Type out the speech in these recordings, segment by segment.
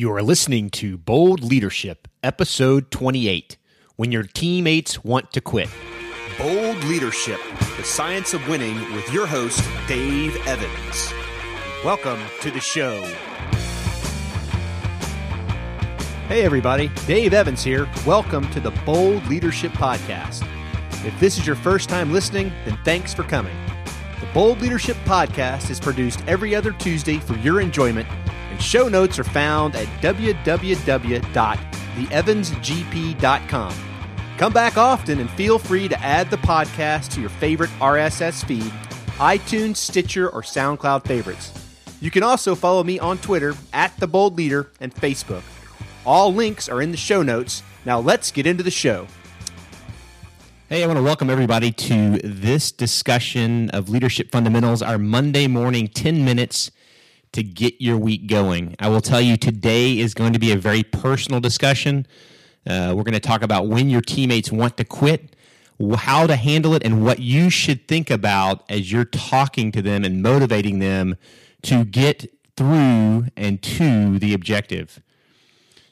You are listening to Bold Leadership, Episode 28 When Your Teammates Want to Quit. Bold Leadership, the science of winning, with your host, Dave Evans. Welcome to the show. Hey, everybody, Dave Evans here. Welcome to the Bold Leadership Podcast. If this is your first time listening, then thanks for coming. The Bold Leadership Podcast is produced every other Tuesday for your enjoyment Show notes are found at www.theevansgp.com. Come back often and feel free to add the podcast to your favorite RSS feed, iTunes, Stitcher, or SoundCloud favorites. You can also follow me on Twitter at The Bold Leader and Facebook. All links are in the show notes. Now let's get into the show. Hey, I want to welcome everybody to this discussion of leadership fundamentals, our Monday morning 10 minutes to get your week going. I will tell you today is going to be a very personal discussion. Uh, we're going to talk about when your teammates want to quit, how to handle it, and what you should think about as you're talking to them and motivating them to get through and to the objective.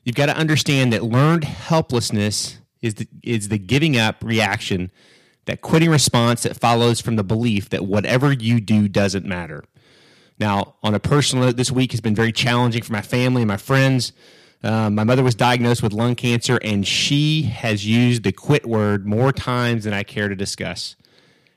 You've got to understand that learned helplessness is the, is the giving up reaction, that quitting response that follows from the belief that whatever you do doesn't matter. Now, on a personal note, this week has been very challenging for my family and my friends. Um, my mother was diagnosed with lung cancer, and she has used the quit word more times than I care to discuss.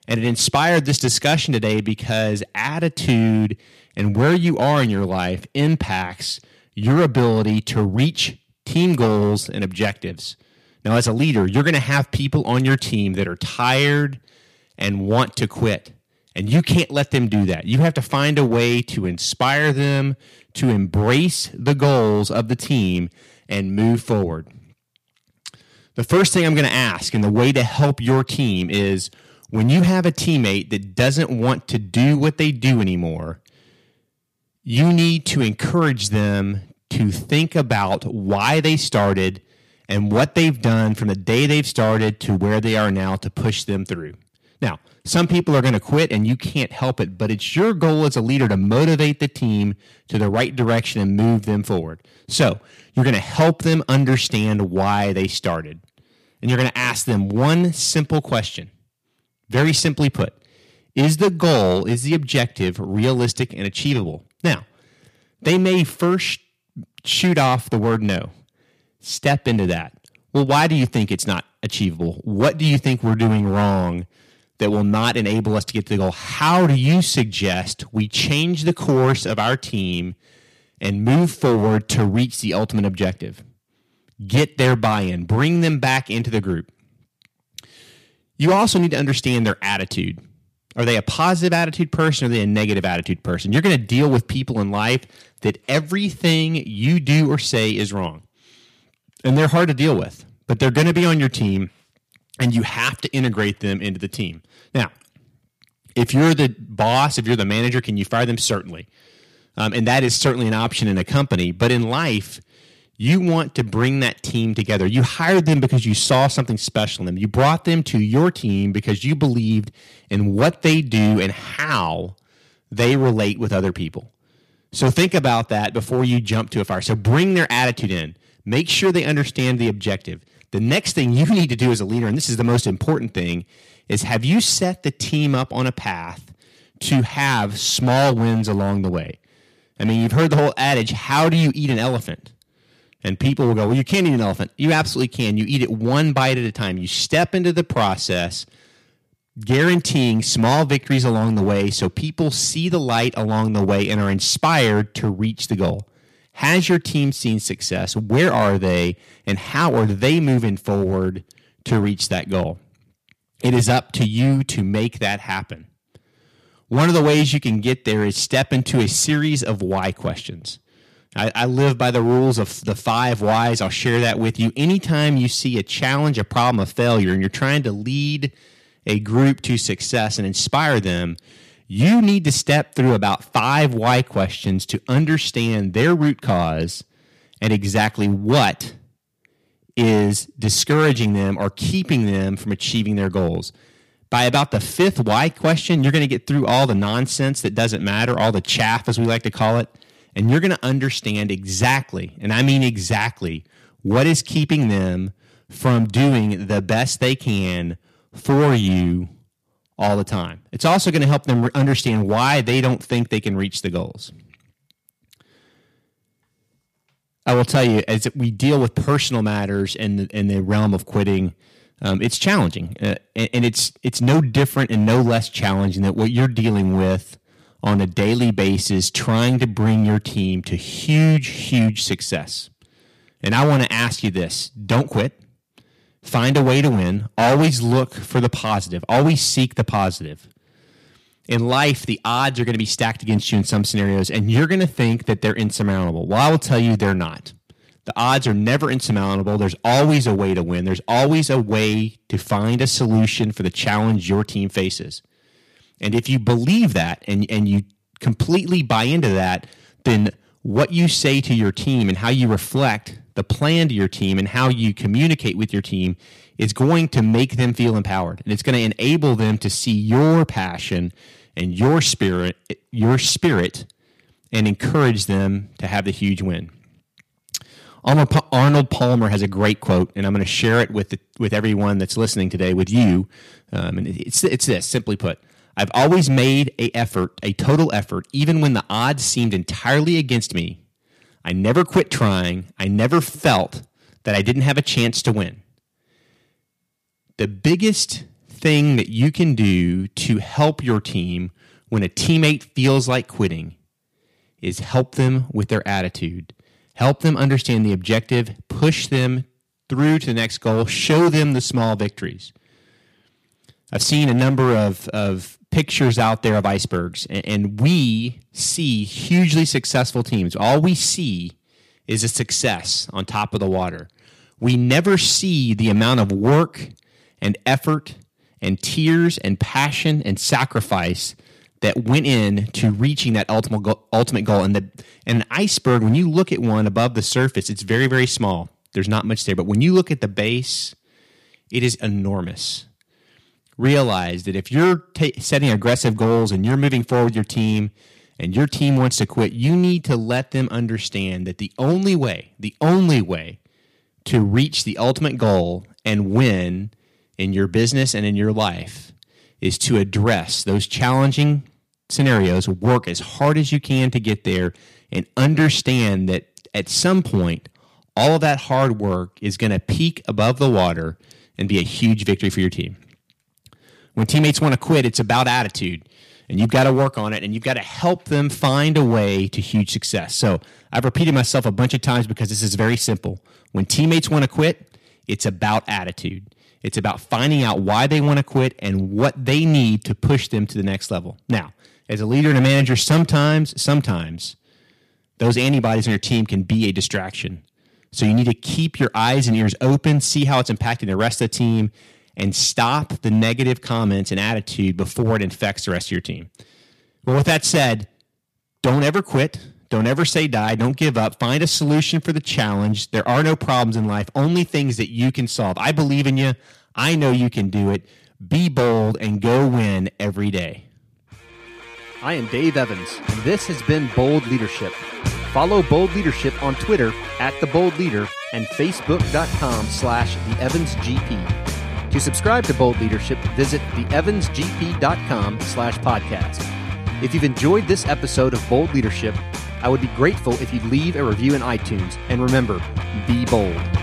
And it inspired this discussion today because attitude and where you are in your life impacts your ability to reach team goals and objectives. Now, as a leader, you're going to have people on your team that are tired and want to quit. And you can't let them do that. You have to find a way to inspire them to embrace the goals of the team and move forward. The first thing I'm going to ask, and the way to help your team, is when you have a teammate that doesn't want to do what they do anymore, you need to encourage them to think about why they started and what they've done from the day they've started to where they are now to push them through. Now, some people are going to quit and you can't help it, but it's your goal as a leader to motivate the team to the right direction and move them forward. So you're going to help them understand why they started. And you're going to ask them one simple question. Very simply put, is the goal, is the objective realistic and achievable? Now, they may first shoot off the word no. Step into that. Well, why do you think it's not achievable? What do you think we're doing wrong that will not enable us to get to the goal. How do you suggest we change the course of our team and move forward to reach the ultimate objective? Get their buy in, bring them back into the group. You also need to understand their attitude. Are they a positive attitude person or are they a negative attitude person? You're going to deal with people in life that everything you do or say is wrong. And they're hard to deal with, but they're going to be on your team and you have to integrate them into the team. Now, if you're the boss, if you're the manager, can you fire them? Certainly. Um, and that is certainly an option in a company. But in life, you want to bring that team together. You hired them because you saw something special in them. You brought them to your team because you believed in what they do and how they relate with other people. So think about that before you jump to a fire. So bring their attitude in. Make sure they understand the objective. The next thing you need to do as a leader, and this is the most important thing, is have you set the team up on a path to have small wins along the way? I mean, you've heard the whole adage, how do you eat an elephant? And people will go, well, you can't eat an elephant. You absolutely can. You eat it one bite at a time. You step into the process, guaranteeing small victories along the way so people see the light along the way and are inspired to reach the goal. Has your team seen success? Where are they? And how are they moving forward to reach that goal? It is up to you to make that happen. One of the ways you can get there is step into a series of why questions. I, I, live by the rules of the five whys. I'll share that with you. Anytime you see a challenge, a problem, a failure, and you're trying to lead a group to success and inspire them, you need to step through about five why questions to understand their root cause and exactly what is discouraging them or keeping them from achieving their goals. By about the fifth why question, you're going to get through all the nonsense that doesn't matter, all the chaff, as we like to call it, and you're going to understand exactly, and I mean exactly, what is keeping them from doing the best they can for you all the time. It's also going to help them understand why they don't think they can reach the goals. I will tell you, as we deal with personal matters in the, in the realm of quitting, um, it's challenging, uh, and, and, it's it's no different and no less challenging than what you're dealing with on a daily basis, trying to bring your team to huge, huge success. And I want to ask you this: Don't quit. Find a way to win. Always look for the positive. Always seek the positive. In life, the odds are going to be stacked against you in some scenarios, and you're going to think that they're insurmountable. Well, I will tell you they're not. The odds are never insurmountable. There's always a way to win. There's always a way to find a solution for the challenge your team faces. And if you believe that and, and you completely buy into that, then what you say to your team and how you reflect the plan to your team and how you communicate with your team is going to make them feel empowered and it's going to enable them to see your passion and your spirit your spirit and encourage them to have the huge win Arnold Palmer has a great quote, and I'm going to share it with the, with everyone that's listening today, with you. Um, and it's it's this, simply put: I've always made a effort, a total effort, even when the odds seemed entirely against me, I never quit trying. I never felt that I didn't have a chance to win. The biggest thing that you can do to help your team when a teammate feels like quitting is help them with their attitude. Help them understand the objective, push them through to the next goal, show them the small victories. I've seen a number of, of pictures out there of icebergs, and, and we see hugely successful teams. All we see is a success on top of the water. We never see the amount of work and effort and tears and passion and sacrifice that went in to reaching that ultimate goal, ultimate goal. And the and an iceberg, when you look at one above the surface, it's very very small. There's not much there, but when you look at the base, it is enormous realize that if you're t- setting aggressive goals and you're moving forward with your team and your team wants to quit, you need to let them understand that the only way, the only way to reach the ultimate goal and win in your business and in your life is to address those challenging scenarios, work as hard as you can to get there, and understand that at some point, all of that hard work is going to peak above the water and be a huge victory for your team. When teammates want to quit, it's about attitude. And you've got to work on it and you've got to help them find a way to huge success. So I've repeated myself a bunch of times because this is very simple. When teammates want to quit, it's about attitude. It's about finding out why they want to quit and what they need to push them to the next level. Now, as a leader and a manager, sometimes, sometimes those antibodies on your team can be a distraction. So you need to keep your eyes and ears open, see how it's impacting the rest of the team, and stop the negative comments and attitude before it infects the rest of your team. Well, with that said, don't ever quit. Don't ever say die. Don't give up. Find a solution for the challenge. There are no problems in life, only things that you can solve. I believe in you. I know you can do it. Be bold and go win every day. I am Dave Evans, and this has been Bold Leadership. Follow Bold Leadership on Twitter at The Bold Leader and Facebook.com slash The Evans GP. To subscribe to Bold Leadership, visit theevansgp.com slash podcast. If you've enjoyed this episode of Bold Leadership, I would be grateful if you'd leave a review in iTunes. And remember, be bold.